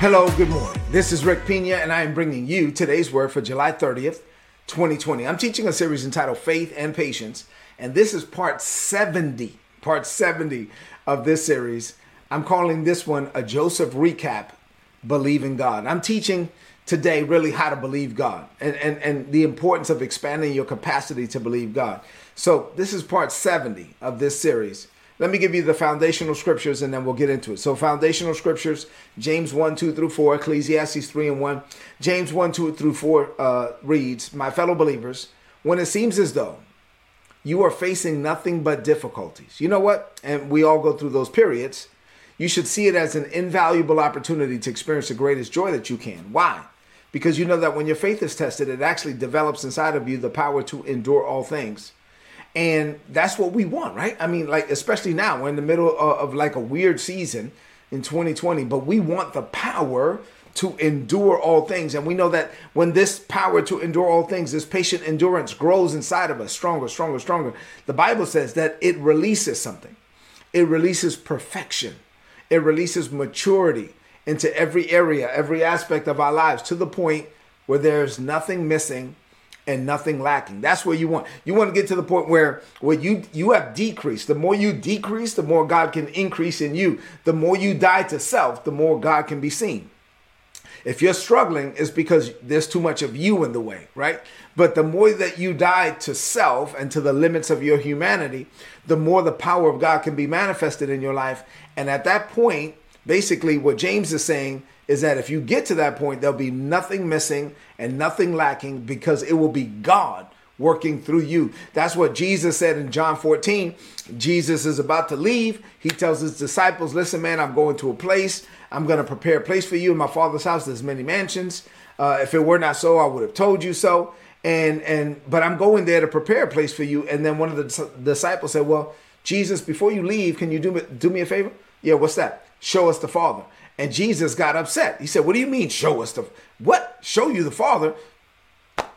Hello, good morning. This is Rick Pina, and I am bringing you today's word for July 30th, 2020. I'm teaching a series entitled Faith and Patience, and this is part 70, part 70 of this series. I'm calling this one a Joseph recap, Believing God. I'm teaching today really how to believe God and, and, and the importance of expanding your capacity to believe God. So, this is part 70 of this series. Let me give you the foundational scriptures and then we'll get into it. So, foundational scriptures James 1, 2 through 4, Ecclesiastes 3 and 1. James 1, 2 through 4 uh, reads, My fellow believers, when it seems as though you are facing nothing but difficulties, you know what? And we all go through those periods. You should see it as an invaluable opportunity to experience the greatest joy that you can. Why? Because you know that when your faith is tested, it actually develops inside of you the power to endure all things and that's what we want, right? I mean, like, especially now, we're in the middle of, of like a weird season in 2020, but we want the power to endure all things. And we know that when this power to endure all things, this patient endurance grows inside of us stronger, stronger, stronger, the Bible says that it releases something. It releases perfection, it releases maturity into every area, every aspect of our lives to the point where there's nothing missing and nothing lacking. That's where you want. You want to get to the point where where you you have decreased. The more you decrease, the more God can increase in you. The more you die to self, the more God can be seen. If you're struggling, it's because there's too much of you in the way, right? But the more that you die to self and to the limits of your humanity, the more the power of God can be manifested in your life. And at that point, basically, what James is saying is that if you get to that point, there'll be nothing missing and nothing lacking because it will be God working through you. That's what Jesus said in John 14. Jesus is about to leave. He tells his disciples, Listen, man, I'm going to a place. I'm going to prepare a place for you in my father's house. There's many mansions. Uh, if it were not so, I would have told you so. And and but I'm going there to prepare a place for you. And then one of the disciples said, Well, Jesus, before you leave, can you do me, do me a favor? Yeah, what's that? Show us the Father. And Jesus got upset. He said, What do you mean, show us the what? Show you the Father?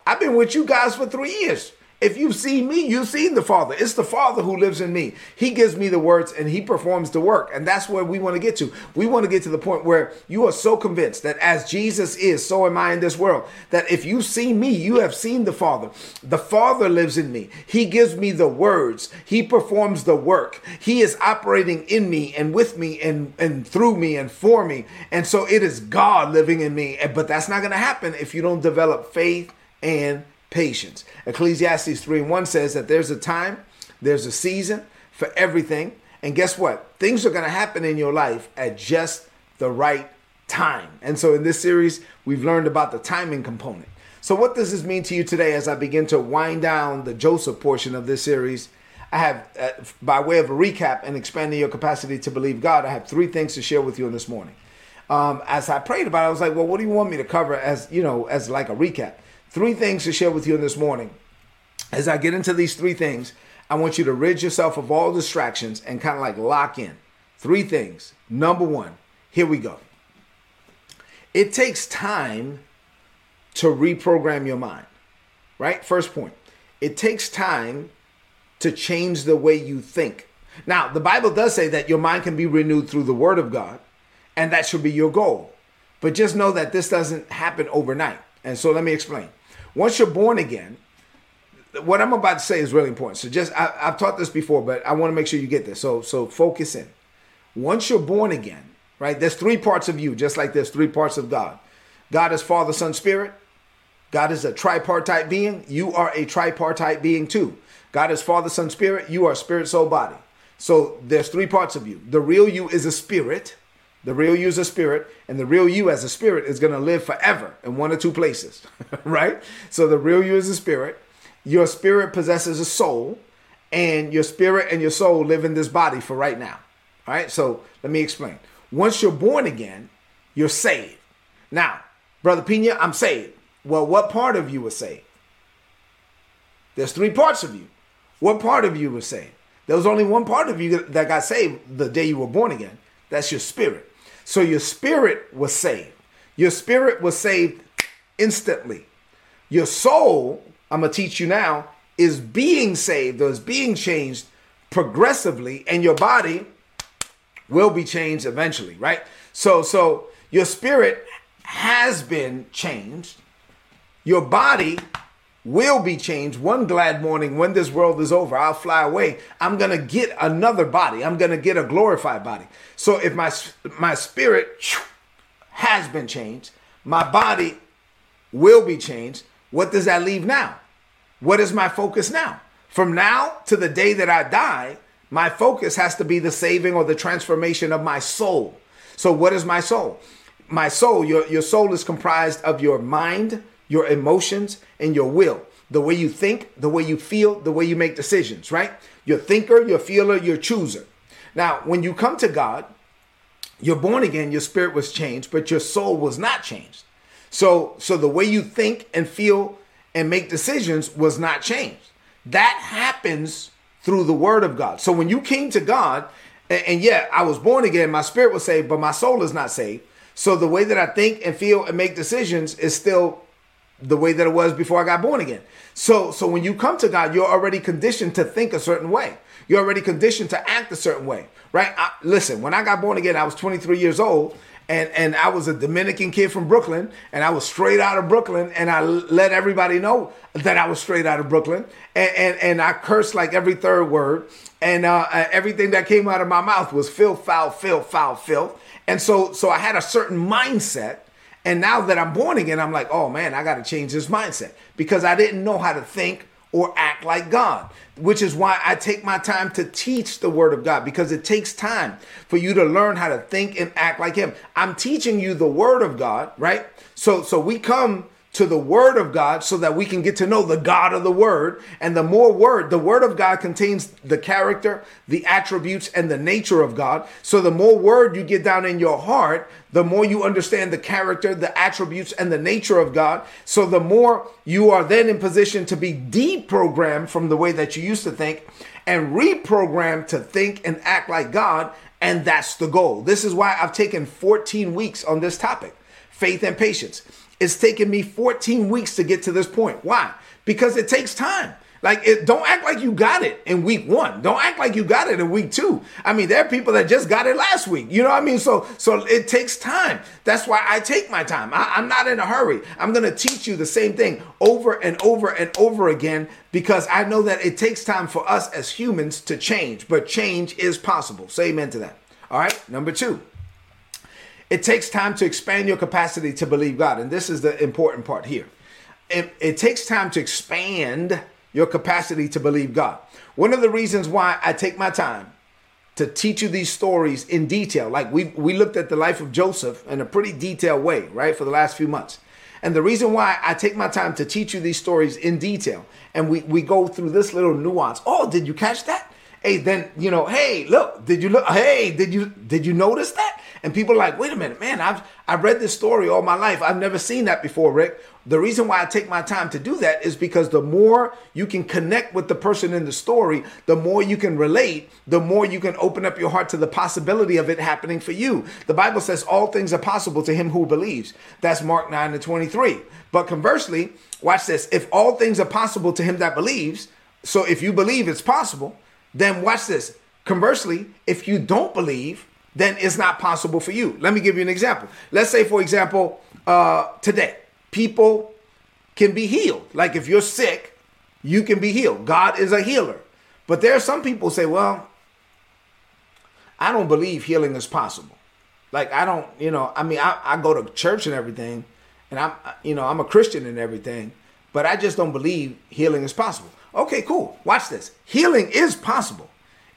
I've been with you guys for three years. If you've seen me, you've seen the Father. It's the Father who lives in me. He gives me the words and He performs the work. And that's where we want to get to. We want to get to the point where you are so convinced that as Jesus is, so am I in this world. That if you've seen me, you have seen the Father. The Father lives in me. He gives me the words. He performs the work. He is operating in me and with me and, and through me and for me. And so it is God living in me. But that's not going to happen if you don't develop faith and patience. Ecclesiastes 3 and 1 says that there's a time, there's a season for everything. And guess what? Things are going to happen in your life at just the right time. And so in this series, we've learned about the timing component. So, what does this mean to you today as I begin to wind down the Joseph portion of this series? I have, uh, by way of a recap and expanding your capacity to believe God, I have three things to share with you in this morning. Um, as I prayed about it, I was like, well, what do you want me to cover as, you know, as like a recap? Three things to share with you in this morning. As I get into these three things, I want you to rid yourself of all distractions and kind of like lock in. Three things. Number one, here we go. It takes time to reprogram your mind, right? First point. It takes time to change the way you think. Now, the Bible does say that your mind can be renewed through the Word of God, and that should be your goal. But just know that this doesn't happen overnight. And so let me explain. Once you're born again, what I'm about to say is really important. So just I, have taught this before, but I want to make sure you get this. So so focus in. Once you're born again, right? There's three parts of you, just like there's three parts of God. God is Father, Son, Spirit. God is a tripartite being. You are a tripartite being too. God is Father, Son, Spirit. You are spirit, soul, body. So there's three parts of you. The real you is a spirit. The real you is a spirit, and the real you as a spirit is going to live forever in one or two places, right? So the real you is a spirit. Your spirit possesses a soul, and your spirit and your soul live in this body for right now. All right, so let me explain. Once you're born again, you're saved. Now, Brother Pina, I'm saved. Well, what part of you was saved? There's three parts of you. What part of you was saved? There was only one part of you that got saved the day you were born again. That's your spirit. So your spirit was saved. Your spirit was saved instantly. Your soul, I'm going to teach you now, is being saved or is being changed progressively, and your body will be changed eventually, right? So, so your spirit has been changed. Your body will be changed one glad morning when this world is over. I'll fly away. I'm going to get another body. I'm going to get a glorified body. So if my my spirit has been changed, my body will be changed. What does that leave now? What is my focus now? From now to the day that I die, my focus has to be the saving or the transformation of my soul. So what is my soul? My soul, your, your soul is comprised of your mind, your emotions, and your will. The way you think, the way you feel, the way you make decisions, right? Your thinker, your feeler, your chooser. Now, when you come to God, you're born again, your spirit was changed, but your soul was not changed. So, so the way you think and feel and make decisions was not changed. That happens through the word of God. So when you came to God, and, and yeah, I was born again, my spirit was saved, but my soul is not saved. So the way that I think and feel and make decisions is still the way that it was before I got born again. So so when you come to God, you're already conditioned to think a certain way. You're already conditioned to act a certain way, right? I, listen, when I got born again, I was 23 years old, and and I was a Dominican kid from Brooklyn, and I was straight out of Brooklyn, and I let everybody know that I was straight out of Brooklyn, and and, and I cursed like every third word, and uh, everything that came out of my mouth was filth, foul, filth, foul, filth, and so so I had a certain mindset and now that I'm born again, I'm like, oh man, I got to change this mindset because I didn't know how to think or act like God, which is why I take my time to teach the word of God because it takes time for you to learn how to think and act like him. I'm teaching you the word of God, right? So so we come to the word of God so that we can get to know the God of the word. And the more word, the word of God contains the character, the attributes, and the nature of God. So the more word you get down in your heart, the more you understand the character, the attributes, and the nature of God. So the more you are then in position to be deprogrammed from the way that you used to think and reprogrammed to think and act like God. And that's the goal. This is why I've taken 14 weeks on this topic faith and patience. It's taken me 14 weeks to get to this point. Why? Because it takes time. Like, it, don't act like you got it in week one. Don't act like you got it in week two. I mean, there are people that just got it last week. You know what I mean? So, so it takes time. That's why I take my time. I, I'm not in a hurry. I'm to teach you the same thing over and over and over again because I know that it takes time for us as humans to change, but change is possible. Say amen to that. All right. Number two. It takes time to expand your capacity to believe God. And this is the important part here. It, it, takes time to expand your capacity to believe God. One of the reasons why I take my time to teach you these stories in detail, like we, we looked at the life of Joseph in a pretty detailed way, right, for the last few months. And the reason why I take my time to teach you these stories in detail and we, we go through this little nuance. Oh, did you catch that? Hey, then, you know, hey, look, did you look? Hey, did you did you notice that? And people are like, wait a minute, man, I've I've read this story all my life. I've never seen that before, Rick. The reason why I take my time to do that is because the more you can connect with the person in the story, the more you can relate, the more you can open up your heart to the possibility of it happening for you. The Bible says all things are possible to him who believes. That's Mark 9 and 23. But conversely, watch this. If all things are possible to him that believes, so if you believe it's possible, then watch this. Conversely, if you don't believe, then it's not possible for you. Let me give you an example. Let's say, for example, uh, today, people can be healed. Like if you're sick, you can be healed. God is a healer. But there are some people say, well, I don't believe healing is possible. Like I don't, you know, I mean, I, I go to church and everything, and I'm, you know, I'm a Christian and everything, but I just don't believe healing is possible. Okay, cool. Watch this. Healing is possible.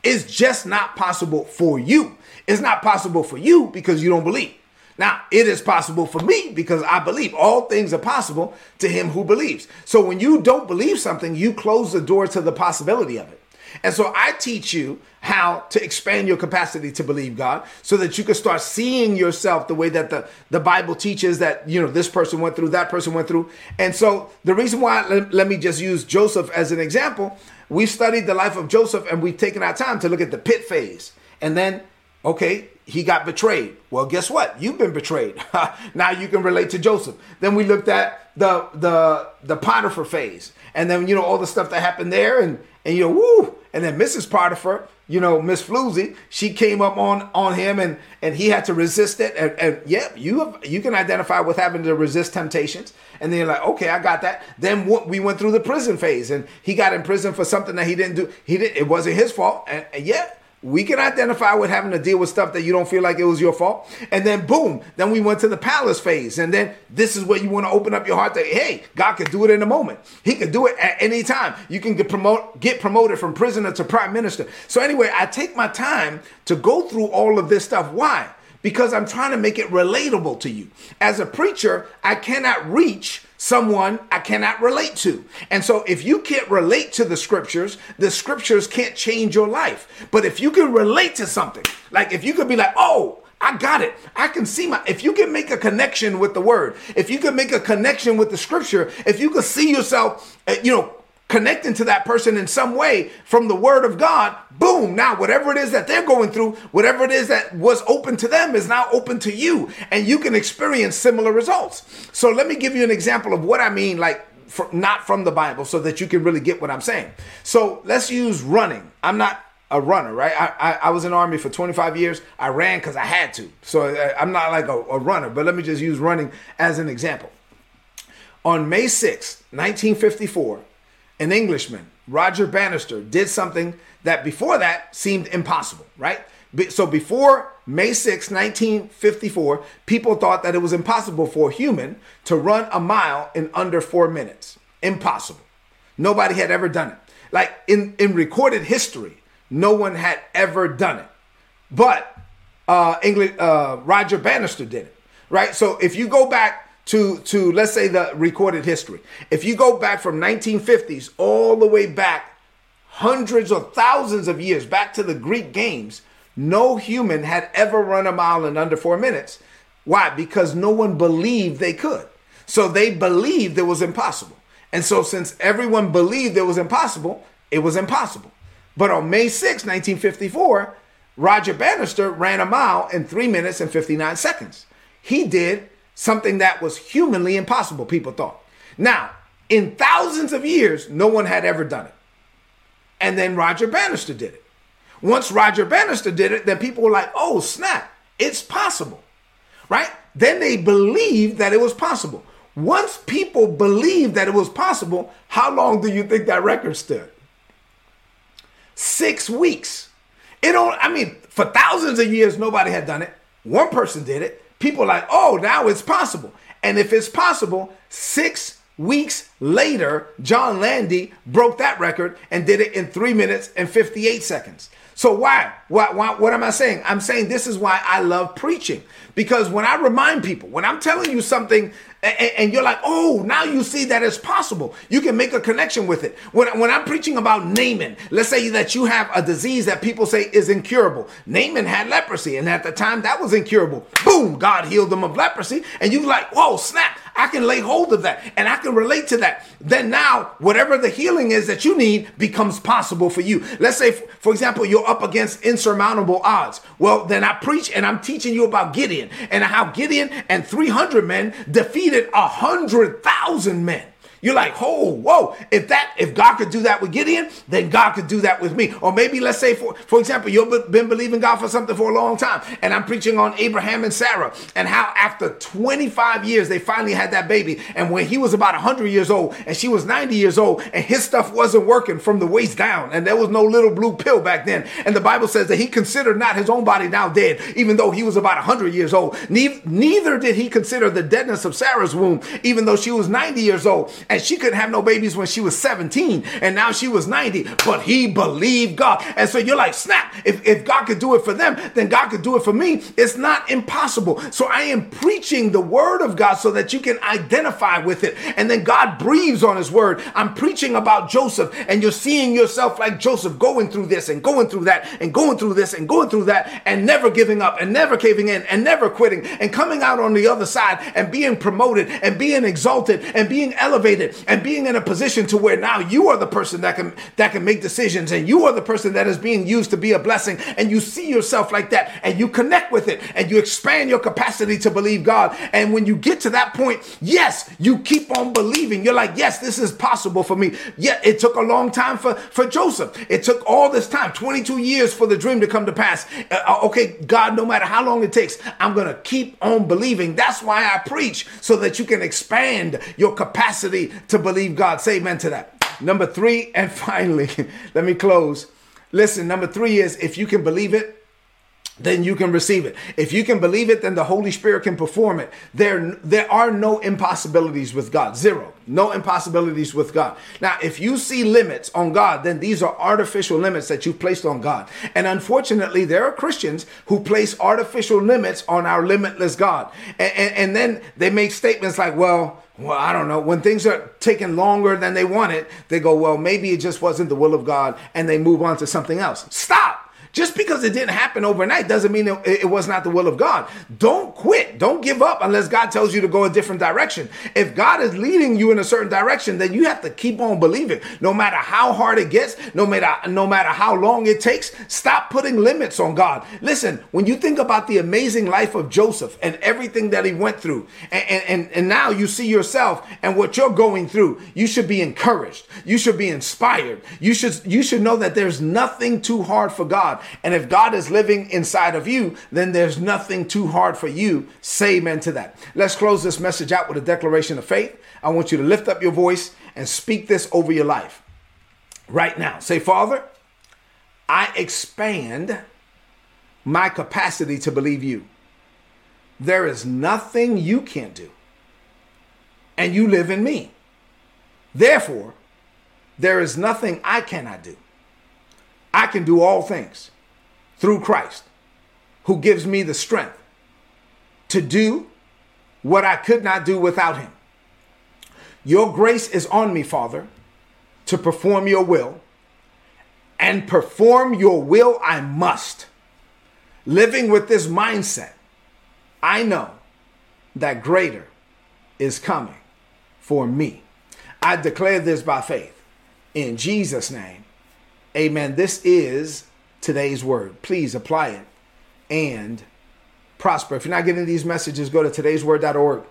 It's just not possible for you. It's not possible for you because you don't believe. Now, it is possible for me because I believe all things are possible to him who believes. So when you don't believe something, you close the door to the possibility of it. And so I teach you how to expand your capacity to believe God so that you can start seeing yourself the way that the, the Bible teaches that, you know, this person went through, that person went through. And so the reason why, let, let me just use Joseph as an example. We've studied the life of Joseph and we've taken our time to look at the pit phase. And then, okay, he got betrayed. Well, guess what? You've been betrayed. now you can relate to Joseph. Then we looked at the the the Potiphar phase, and then you know all the stuff that happened there, and and you know woo, and then Mrs. Potiphar, you know Miss Floozy, she came up on on him, and and he had to resist it, and, and yeah, you have, you can identify with having to resist temptations, and then you're like, okay, I got that. Then we went through the prison phase, and he got in prison for something that he didn't do. He didn't. it wasn't his fault, and, and yeah we can identify with having to deal with stuff that you don't feel like it was your fault. And then boom, then we went to the palace phase. And then this is where you want to open up your heart to, hey, God could do it in a moment. He could do it at any time. You can get promote get promoted from prisoner to prime minister. So anyway, I take my time to go through all of this stuff. Why? Because I'm trying to make it relatable to you. As a preacher, I cannot reach someone I cannot relate to. And so if you can't relate to the scriptures, the scriptures can't change your life. But if you can relate to something, like if you could be like, oh, I got it. I can see my, if you can make a connection with the word, if you can make a connection with the scripture, if you can see yourself, uh, you know, connecting to that person in some way from the word of God, boom, now whatever it is that they're going through, whatever it is that was open to them is now open to you, and you can experience similar results. So let me give you an example of what I mean, like for, not from the Bible, so that you can really get what I'm saying. So let's use running. I'm not a runner, right? I, I, I was in army for 25 years. I ran because I had to. So I, I'm not like a, a runner, but let me just use running as an example. On May 6, 1954, an Englishman, Roger Bannister, did something that before that seemed impossible, right? So before May 6, 1954, people thought that it was impossible for a human to run a mile in under four minutes. Impossible. Nobody had ever done it. Like in, in recorded history, no one had ever done it. But uh, English, uh, Roger Bannister did it, right? So if you go back to to let's say the recorded history. If you go back from 1950s all the way back hundreds or thousands of years back to the Greek games, no human had ever run a mile in under 4 minutes. Why? Because no one believed they could. So they believed it was impossible. And so since everyone believed it was impossible, it was impossible. But on May 6, 1954, Roger Bannister ran a mile in 3 minutes and 59 seconds. He did something that was humanly impossible, people thought. Now, in thousands of years, no one had ever done it. And then Roger Bannister did it. Once Roger Bannister did it, then people were like, oh, snap, it's possible, right? Then they believed that it was possible. Once people believed that it was possible, how long do you think that record stood? Six weeks. It don't, I mean, for thousands of years, nobody had done it. One person did it people are like, oh, now it's possible. And if it's possible, six weeks later, John Landy broke that record and did it in three minutes and 58 seconds. So why? Why, why? What am I saying? I'm saying this is why I love preaching because when I remind people, when I'm telling you something and, and, you're like, oh, now you see that it's possible. You can make a connection with it. When, when I'm preaching about Naaman, let's say that you have a disease that people say is incurable. Naaman had leprosy, and at the time that was incurable. Boom, God healed him of leprosy. And you're like, whoa, snap. I can lay hold of that and I can relate to that. Then now, whatever the healing is that you need becomes possible for you. Let's say, for example, you're up against insurmountable odds. Well, then I preach and I'm teaching you about Gideon and how Gideon and 300 men defeated a hundred thousand men. You're like, oh, whoa. If that, if God could do that with Gideon, then God could do that with me. Or maybe let's say, for for example, you've been believing God for something for a long time, and I'm preaching on Abraham and Sarah and how after 25 years they finally had that baby, and when he was about 100 years old and she was 90 years old, and his stuff wasn't working from the waist down, and there was no little blue pill back then, and the Bible says that he considered not his own body now dead, even though he was about 100 years old. Neither did he consider the deadness of Sarah's womb, even though she was 90 years old. And she couldn't have no babies when she was 17 and now she was 90, but he believed God. And so you're like, snap, if, if God could do it for them, then God could do it for me. It's not impossible. So I am preaching the word of God so that you can identify with it. And then God breathes on his word. I'm preaching about Joseph and you're seeing yourself like Joseph going through this and going through that and going through this and going through that and never giving up and never caving in and never quitting and coming out on the other side and being promoted and being exalted and being elevated and being in a position to where now you are the person that can that can make decisions and you are the person that is being used to be a blessing and you see yourself like that and you connect with it and you expand your capacity to believe God. And when you get to that point yes you keep on believing. You're like yes this is possible for me. Yet it took a long time for for Joseph. It took all this time 22 years for the dream to come to pass. Uh, uh okay God no matter how long it takes I'm going to keep on believing. That's why I preach so that you can expand your capacity to believe God say amen to that Number three, and finally, let me close. Listen, number three is if you can believe it, then you can receive it. If you can believe it, then the Holy Spirit can perform it. There, there are no impossibilities with God. Zero. No impossibilities with God. Now, if you see limits on God, then these are artificial limits that you've placed on God. And unfortunately, there are Christians who place artificial limits on our limitless God. And, and, and then they make statements like, well, well, I don't know. When things are taking longer than they wanted, they go, well, maybe it just wasn't the will of God, and they move on to something else. Stop. Just because it didn't happen overnight doesn't mean it, it, was not the will of God. Don't quit. Don't give up unless God tells you to go a different direction. If God is leading you in a certain direction, then you have to keep on believing. No matter how hard it gets, no matter no matter how long it takes, stop putting limits on God. Listen, when you think about the amazing life of Joseph and everything that he went through, and, and, and now you see yourself and what you're going through, you should be encouraged. You should be inspired. You should you should know that there's nothing too hard for God. And if God is living inside of you, then there's nothing too hard for you. Say amen to that. Let's close this message out with a declaration of faith. I want you to lift up your voice and speak this over your life right now. Say, Father, I expand my capacity to believe you. There is nothing you can't do, and you live in me. Therefore, there is nothing I cannot do. I can do all things through Christ, who gives me the strength to do what I could not do without him. Your grace is on me, Father, to perform your will. And perform your will I must. Living with this mindset, I know that greater is coming for me. I declare this by faith. In Jesus' name, amen. This is today's word. Please apply it and prosper. If you're not getting these messages, go to today'sword.org.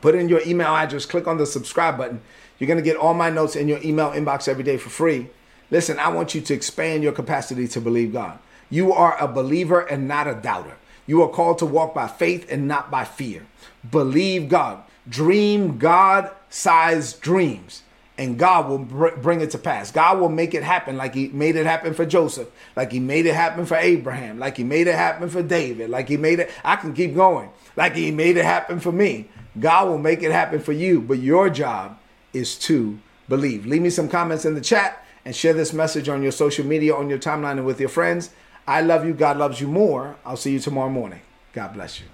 Put in your email address, click on the subscribe button. You're going to get all my notes in your email inbox every day for free. Listen, I want you to expand your capacity to believe God. You are a believer and not a doubter. You are called to walk by faith and not by fear. Believe God. Dream God sized dreams and God will br- bring it to pass. God will make it happen like he made it happen for Joseph, like he made it happen for Abraham, like he made it happen for David, like he made it, I can keep going, like he made it happen for me. God will make it happen for you, but your job is to believe. Leave me some comments in the chat and share this message on your social media, on your timeline, and with your friends. I love you. God loves you more. I'll see you tomorrow morning. God bless you.